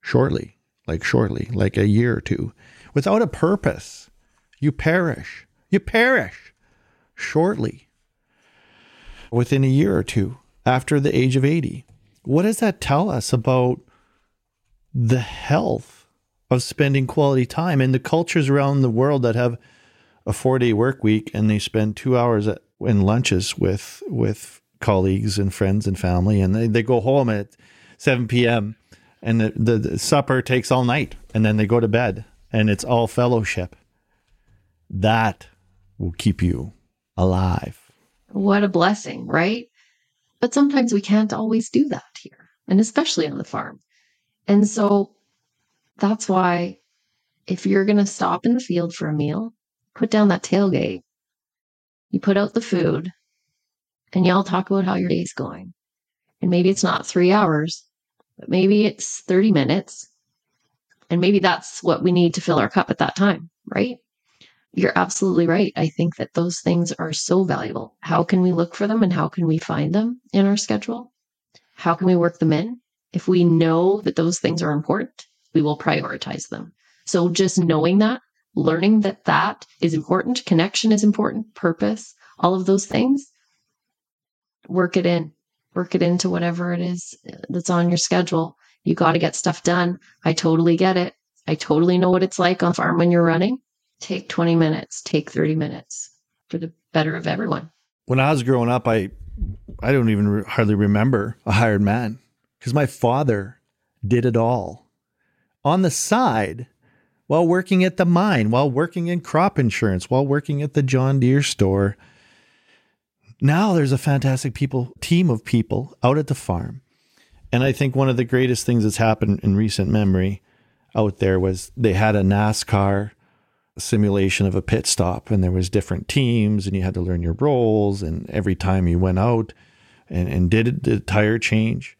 shortly, like shortly, like a year or two. Without a purpose, you perish. You perish shortly, within a year or two after the age of 80. What does that tell us about the health of spending quality time and the cultures around the world that have a four day work week and they spend two hours at, in lunches with with colleagues and friends and family and they, they go home at 7 p.m and the, the, the supper takes all night and then they go to bed and it's all fellowship. That will keep you alive. What a blessing right? But sometimes we can't always do that here and especially on the farm and so that's why if you're going to stop in the field for a meal put down that tailgate. You put out the food and y'all talk about how your day's going. And maybe it's not three hours, but maybe it's 30 minutes. And maybe that's what we need to fill our cup at that time, right? You're absolutely right. I think that those things are so valuable. How can we look for them and how can we find them in our schedule? How can we work them in? If we know that those things are important, we will prioritize them. So just knowing that learning that that is important, connection is important, purpose, all of those things, work it in, work it into whatever it is that's on your schedule. You got to get stuff done. I totally get it. I totally know what it's like on farm when you're running. Take 20 minutes, take 30 minutes for the better of everyone. When I was growing up, I I don't even re- hardly remember a hired man because my father did it all on the side while working at the mine, while working in crop insurance, while working at the John Deere store. Now there's a fantastic people team of people out at the farm. And I think one of the greatest things that's happened in recent memory out there was they had a NASCAR simulation of a pit stop and there was different teams and you had to learn your roles and every time you went out and, and did the tire change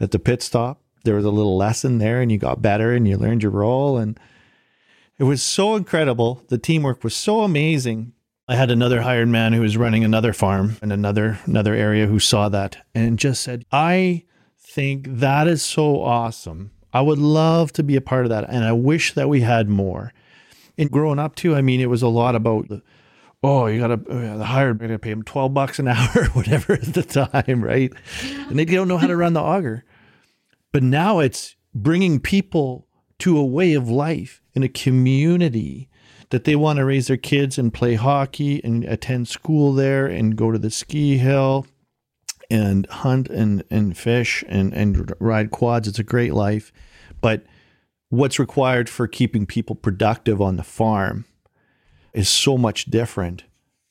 at the pit stop. There was a little lesson there and you got better and you learned your role. And it was so incredible. The teamwork was so amazing. I had another hired man who was running another farm in another another area who saw that and just said i think that is so awesome. I would love to be a part of that and i wish that we had more. And growing up too, I mean, it was a lot about the, oh, you got to uh, the hired, going to pay him 12 bucks an hour, whatever at the time, right? And they don't know how to run the auger. But now it's bringing people to a way of life in a community that they want to raise their kids and play hockey and attend school there and go to the ski hill and hunt and, and fish and, and ride quads. It's a great life. But what's required for keeping people productive on the farm is so much different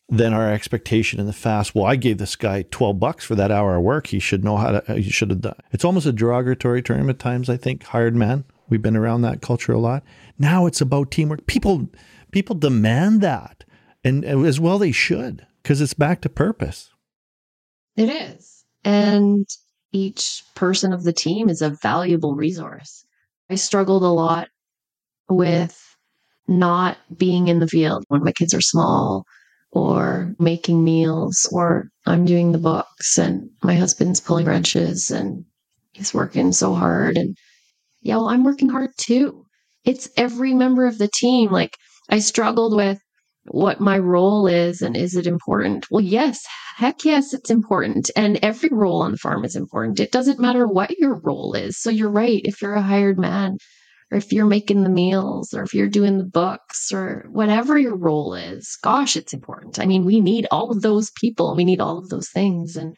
than our expectation in the fast. Well, I gave this guy 12 bucks for that hour of work. He should know how to, uh, he should have done. It's almost a derogatory term at times, I think, hired man. We've been around that culture a lot. Now it's about teamwork. People, people demand that. And uh, as well they should, because it's back to purpose. It is. And each person of the team is a valuable resource. I struggled a lot with not being in the field when my kids are small or making meals or I'm doing the books and my husband's pulling wrenches and he's working so hard and yeah, well, I'm working hard too. It's every member of the team. Like I struggled with what my role is and is it important? Well, yes, heck yes, it's important. And every role on the farm is important. It doesn't matter what your role is. So you're right. If you're a hired man, or if you're making the meals, or if you're doing the books, or whatever your role is, gosh, it's important. I mean, we need all of those people. We need all of those things. And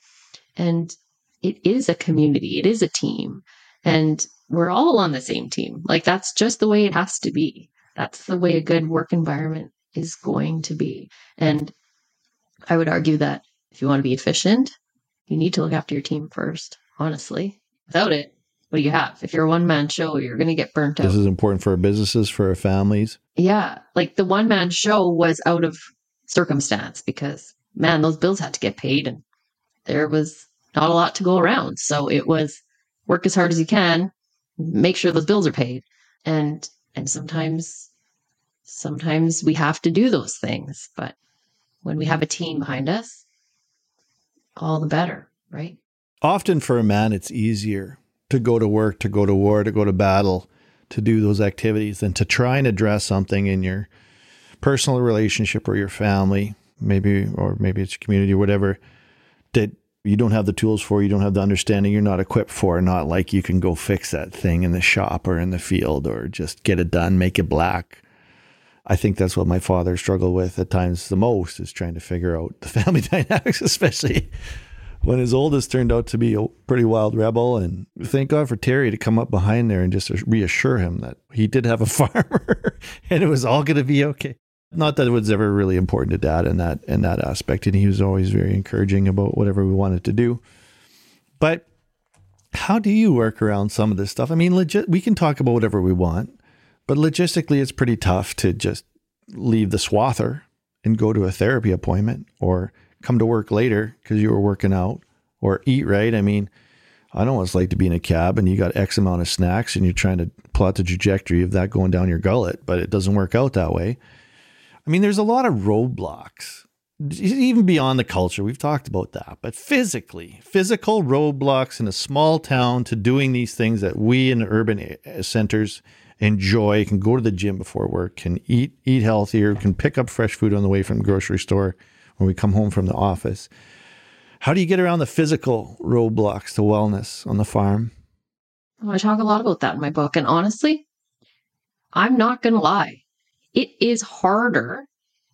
and it is a community, it is a team. And we're all on the same team. Like that's just the way it has to be. That's the way a good work environment is going to be. And I would argue that if you want to be efficient, you need to look after your team first, honestly. Without it, what do you have? If you're a one man show, you're going to get burnt out. This is important for our businesses, for our families. Yeah. Like the one man show was out of circumstance because, man, those bills had to get paid and there was not a lot to go around. So it was work as hard as you can, make sure those bills are paid. And, and sometimes sometimes we have to do those things. But when we have a team behind us, all the better, right? Often for a man, it's easier to go to work, to go to war, to go to battle, to do those activities than to try and address something in your personal relationship or your family, maybe, or maybe it's community or whatever, that you don't have the tools for, you don't have the understanding, you're not equipped for, not like you can go fix that thing in the shop or in the field or just get it done, make it black. I think that's what my father struggled with at times the most is trying to figure out the family dynamics, especially when his oldest turned out to be a pretty wild rebel. And thank God for Terry to come up behind there and just reassure him that he did have a farmer and it was all going to be okay. Not that it was ever really important to dad in that in that aspect, and he was always very encouraging about whatever we wanted to do. But how do you work around some of this stuff? I mean, legit, we can talk about whatever we want but logistically, it's pretty tough to just leave the swather and go to a therapy appointment or come to work later because you were working out or eat right. I mean, I know what it's like to be in a cab and you got X amount of snacks and you're trying to plot the trajectory of that going down your gullet, but it doesn't work out that way. I mean, there's a lot of roadblocks, even beyond the culture. We've talked about that, but physically, physical roadblocks in a small town to doing these things that we in urban centers enjoy, can go to the gym before work, can eat eat healthier, can pick up fresh food on the way from the grocery store when we come home from the office. How do you get around the physical roadblocks to wellness on the farm? I talk a lot about that in my book. And honestly, I'm not going to lie. It is harder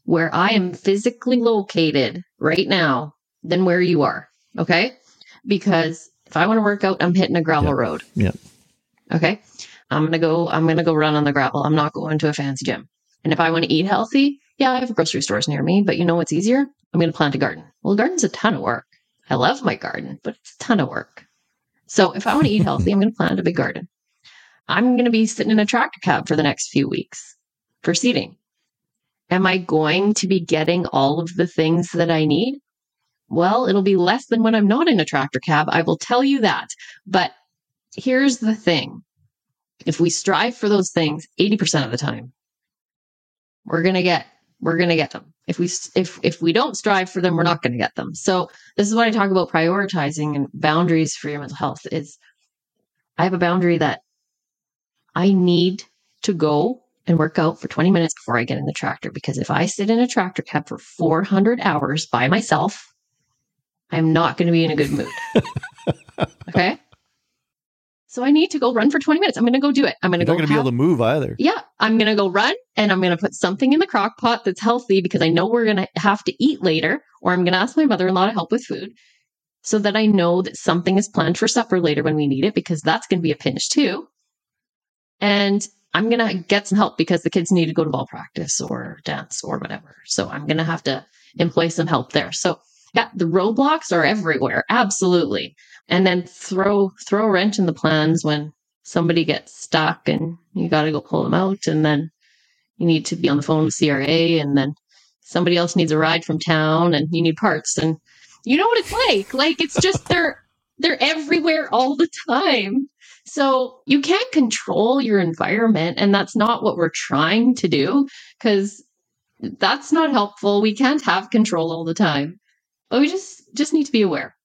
where I am physically located right now than where you are. Okay. Because if I want to work out, I'm hitting a gravel Yep. road. Yeah. Okay. I'm going to go, I'm going to go run on the gravel. I'm not going to a fancy gym. And if I want to eat healthy, yeah, I have grocery stores near me, but you know what's easier? I'm going to plant a garden. Well, a garden's a ton of work. I love my garden, but it's a ton of work. So if I want to eat healthy, I'm going to plant a big garden. I'm going to be sitting in a tractor cab for the next few weeks for seeding. Am I going to be getting all of the things that I need? Well, it'll be less than when I'm not in a tractor cab. I will tell you that. But here's the thing if we strive for those things 80% of the time, we're going to get we're going to get them. If we if if we don't strive for them, we're not going to get them. So this is what I talk about prioritizing and boundaries for your mental health is I have a boundary that I need to go and work out for 20 minutes before I get in the tractor because if I sit in a tractor cab for 400 hours by myself, I'm not going to be in a good mood. okay? So I need to go run for 20 minutes. I'm going to go do it. I'm going to go. You're not going to be able to move either. yeah, I'm going to go run and I'm going to put something in the crock pot that's healthy because I know we're going to have to eat later, or I'm going to ask my mother in law to help with food so that I know that something is planned for supper later when we need it because that's going to be a pinch too. And I'm going to get some help because the kids need to go to ball practice or dance or whatever. So I'm going to have to employ some help there. So yeah, the roadblocks are everywhere. Absolutely. And then throw throw a wrench in the plans when somebody gets stuck and you got to go pull them out. And then you need to be on the phone with CRA and then somebody else needs a ride from town and you need parts. And you know what it's like. Like it's just they're they're everywhere all the time. So you can't control your environment and that's not what we're trying to do cuz that's not helpful. We can't have control all the time Oh, but we just just need to be aware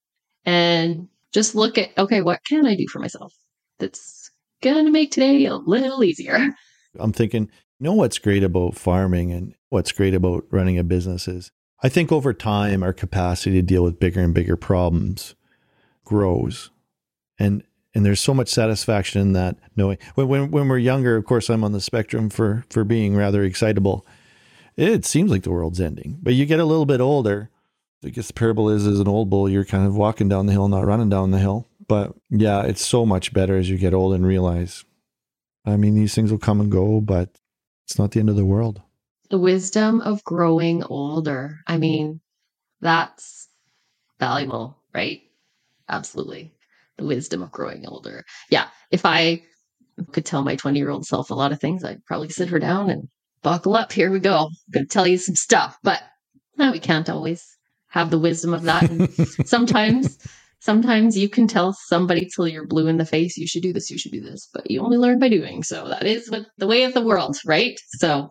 and just look at okay what can i do for myself that's gonna make today a little easier I'm thinking, you know what's great about farming and what's great about running a business is I think over time our capacity to deal with bigger and bigger problems grows. And and there's so much satisfaction in that knowing when when when we're younger, of course I'm on the spectrum for for being rather excitable. It seems like the world's ending. But you get a little bit older. I guess the parable is as an old bull, you're kind of walking down the hill, not running down the hill. But yeah, it's so much better as you get old and realize I mean, these things will come and go, but it's not the end of the world. the wisdom of growing older. I mean, that's valuable, right? Absolutely. The wisdom of growing older. Yeah. If I could tell my 20 year old self a lot of things, I'd probably sit her down and buckle up. Here we go. I'm going to tell you some stuff. But no, we can't always have the wisdom of that. And sometimes, sometimes you can tell somebody till you're blue in the face, you should do this, you should do this, but you only learn by doing. So that is what the way of the world, right? So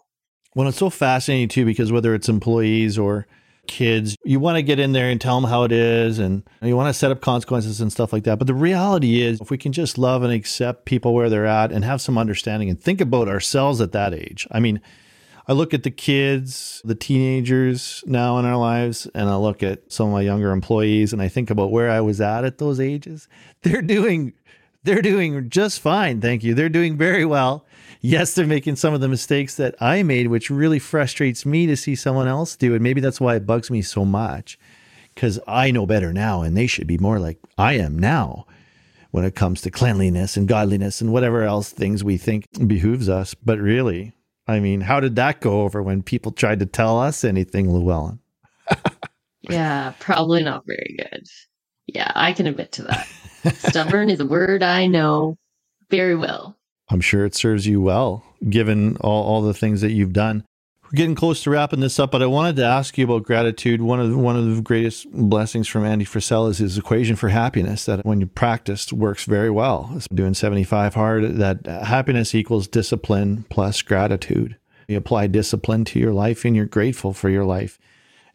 Well, it's so fascinating too, because whether it's employees or kids, you want to get in there and tell them how it is and you want to set up consequences and stuff like that. But the reality is, if we can just love and accept people where they're at and have some understanding and think about ourselves at that age. I mean, I look at the kids, the teenagers now in our lives, and I look at some of my younger employees and I think about where I was at at those ages. They're doing they're doing just fine, thank you. They're doing very well. Yes, they're making some of the mistakes that I made, which really frustrates me to see someone else do. And maybe that's why it bugs me so much because I know better now and they should be more like I am now when it comes to cleanliness and godliness and whatever else things we think behooves us. But really, I mean, how did that go over when people tried to tell us anything, Lewellyn? Yeah, probably not very good. Yeah, I can admit to that. Stubborn is a word I know very well. I'm sure it serves you well, given all, all the things that you've done. We're getting close to wrapping this up, but I wanted to ask you about gratitude. One of the, one of the greatest blessings from Andy Frisella is his equation for happiness. That when you practice, works very well. It's doing 75 hard. That happiness equals discipline plus gratitude. You apply discipline to your life, and you're grateful for your life,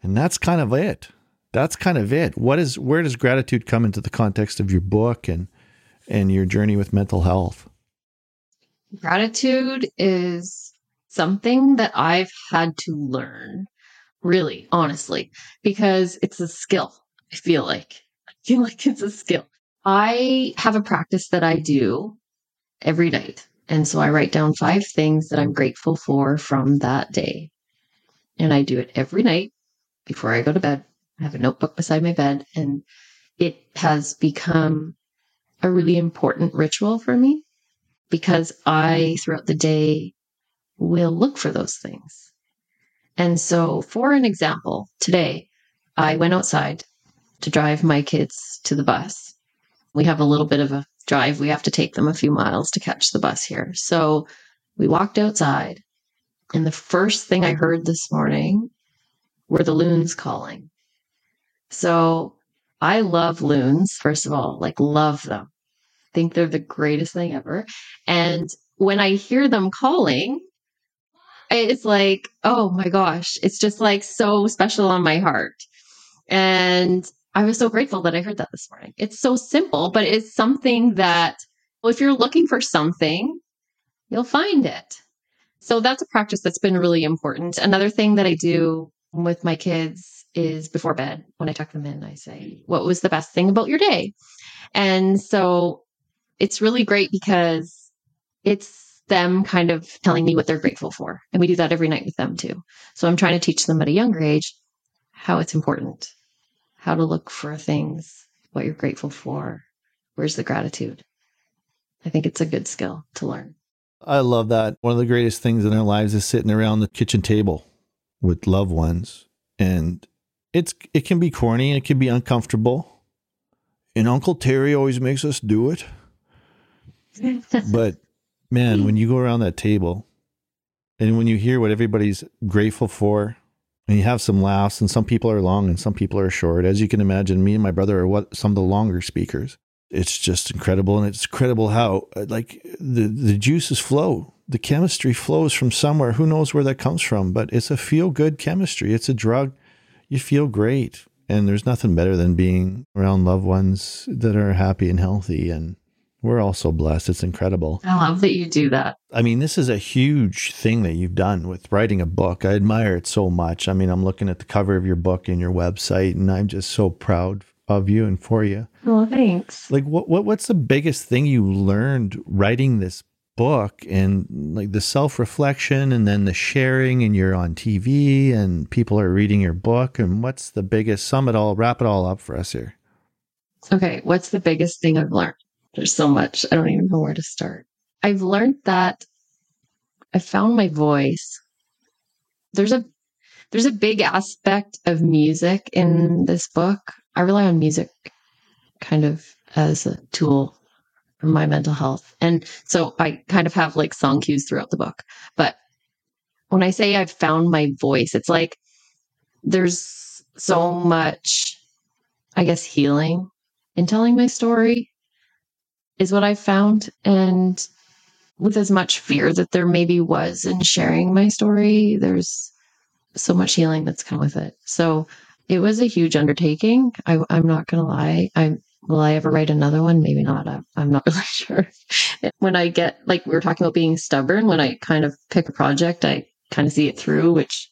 and that's kind of it. That's kind of it. What is where does gratitude come into the context of your book and and your journey with mental health? Gratitude is something that I've had to learn, really, honestly, because it's a skill. I feel like. I feel like it's a skill. I have a practice that I do every night. And so I write down five things that I'm grateful for from that day. And I do it every night before I go to bed. I have a notebook beside my bed, and it has become a really important ritual for me because I, throughout the day, will look for those things. And so, for an example, today I went outside to drive my kids to the bus. We have a little bit of a drive. We have to take them a few miles to catch the bus here. So we walked outside, and the first thing I heard this morning were the loons calling. So I love loons, first of all, like, love them. Think they're the greatest thing ever. And when I hear them calling, it's like, oh my gosh, it's just like so special on my heart. And I was so grateful that I heard that this morning. It's so simple, but it's something that, well, if you're looking for something, you'll find it. So that's a practice that's been really important. Another thing that I do with my kids is before bed, when I tuck them in, I say, What was the best thing about your day? And so it's really great because it's them kind of telling me what they're grateful for. And we do that every night with them too. So I'm trying to teach them at a younger age how it's important, how to look for things, what you're grateful for, where's the gratitude. I think it's a good skill to learn. I love that. One of the greatest things in our lives is sitting around the kitchen table with loved ones. And it's it can be corny, it can be uncomfortable. And Uncle Terry always makes us do it. but man, mm-hmm. when you go around that table and when you hear what everybody's grateful for, and you have some laughs, and some people are long and some people are short. As you can imagine, me and my brother are what some of the longer speakers. It's just incredible, and it's incredible how uh, like the the juices flow. The chemistry flows from somewhere. Who knows where that comes from? But it's a feel good chemistry. It's a drug. You feel great, and there's nothing better than being around loved ones that are happy and healthy and we're all so blessed. It's incredible. I love that you do that. I mean, this is a huge thing that you've done with writing a book. I admire it so much. I mean, I'm looking at the cover of your book and your website, and I'm just so proud of you and for you. Well, thanks. Like, what, what what's the biggest thing you learned writing this book and like the self reflection and then the sharing and you're on TV and people are reading your book and what's the biggest sum it all wrap it all up for us here. Okay, what's the biggest thing I've learned? There's so much. I don't even know where to start. I've learned that I found my voice. There's a there's a big aspect of music in this book. I rely on music kind of as a tool for my mental health. And so I kind of have like song cues throughout the book. But when I say I've found my voice, it's like there's so much, I guess, healing in telling my story is what I found. And with as much fear that there maybe was in sharing my story, there's so much healing that's come with it. So it was a huge undertaking. I, am not going to lie. I will I ever write another one? Maybe not. I'm, I'm not really sure. when I get like we were talking about being stubborn, when I kind of pick a project, I kind of see it through, which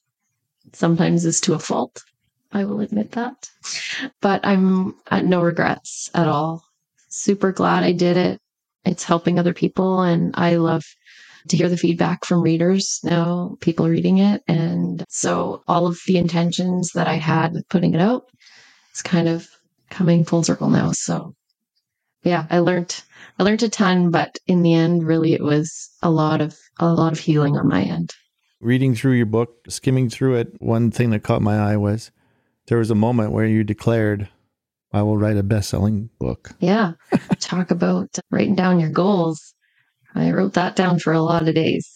sometimes is to a fault. I will admit that. But I'm at no regrets at all super glad I did it. It's helping other people. And I love to hear the feedback from readers now, people reading it. And so all of the intentions that I had with putting it out is kind of coming full circle now. So yeah, I learned I learned a ton, but in the end, really it was a lot of a lot of healing on my end. Reading through your book, skimming through it, one thing that caught my eye was there was a moment where you declared I will write a best selling book. Yeah. Talk about writing down your goals. I wrote that down for a lot of days.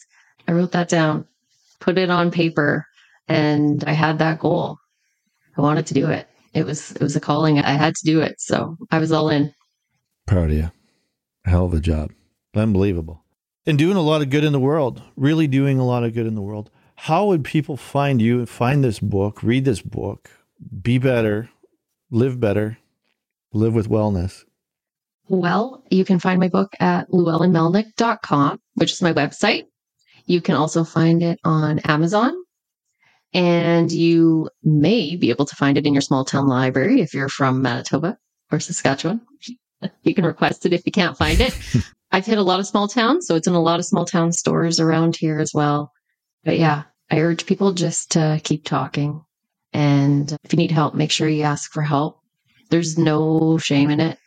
I wrote that down, put it on paper, and I had that goal. I wanted to do it. It was it was a calling. I had to do it. So I was all in. Proud of you. Hell of a job. Unbelievable. And doing a lot of good in the world. Really doing a lot of good in the world. How would people find you, and find this book, read this book, be better, live better, live with wellness? Well, you can find my book at lewellynmelnyk.com. which is my website. You can also find it on Amazon. And you may be able to find it in your small town library if you're from Manitoba or Saskatchewan. You can request it if you can't find it. I've hit a lot of small towns, so it's in a lot of small town stores around here as well. But yeah, I urge people just to keep talking. And if you need help, make sure you ask for help. There's no shame in it.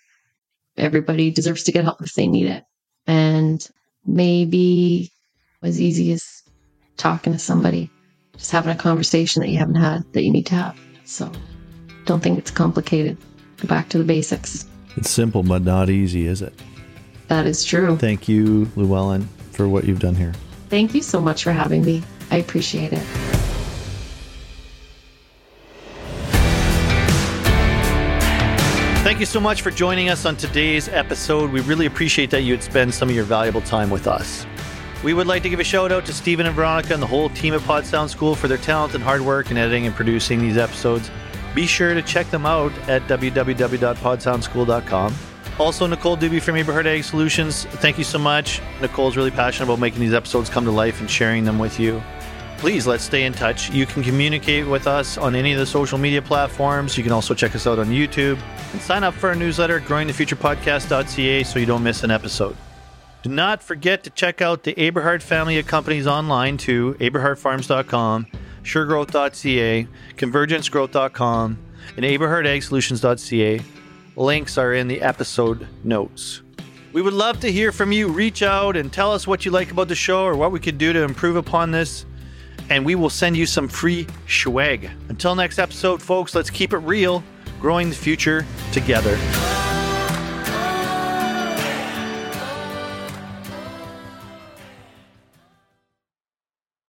Everybody deserves to get help if they need it. And maybe as easy as talking to somebody, just having a conversation that you haven't had that you need to have. So don't think it's complicated. Go back to the basics. It's simple, but not easy, is it? That is true. Thank you, Lewellyn, for what you've done here. Thank you so much for having me. I appreciate it. Thank you so much for joining us on today's episode. We really appreciate that you'd spend some of your valuable time with us. We would like to give a shout out to Stephen and Veronica and the whole team at Pod Sound School for their talent and hard work in editing and producing these episodes. Be sure to check them out at www.podsoundschool.com. Also, Nicole Doobie from Aberhart Ag Solutions. Thank you so much. Nicole's really passionate about making these episodes come to life and sharing them with you please let's stay in touch. You can communicate with us on any of the social media platforms. You can also check us out on YouTube and sign up for our newsletter growingthefuturepodcast.ca so you don't miss an episode. Do not forget to check out the Aberhart family of companies online too, aberhartfarms.com, suregrowth.ca, convergencegrowth.com, and aberhartagsolutions.ca. Links are in the episode notes. We would love to hear from you. Reach out and tell us what you like about the show or what we could do to improve upon this and we will send you some free swag. Until next episode, folks, let's keep it real, growing the future together.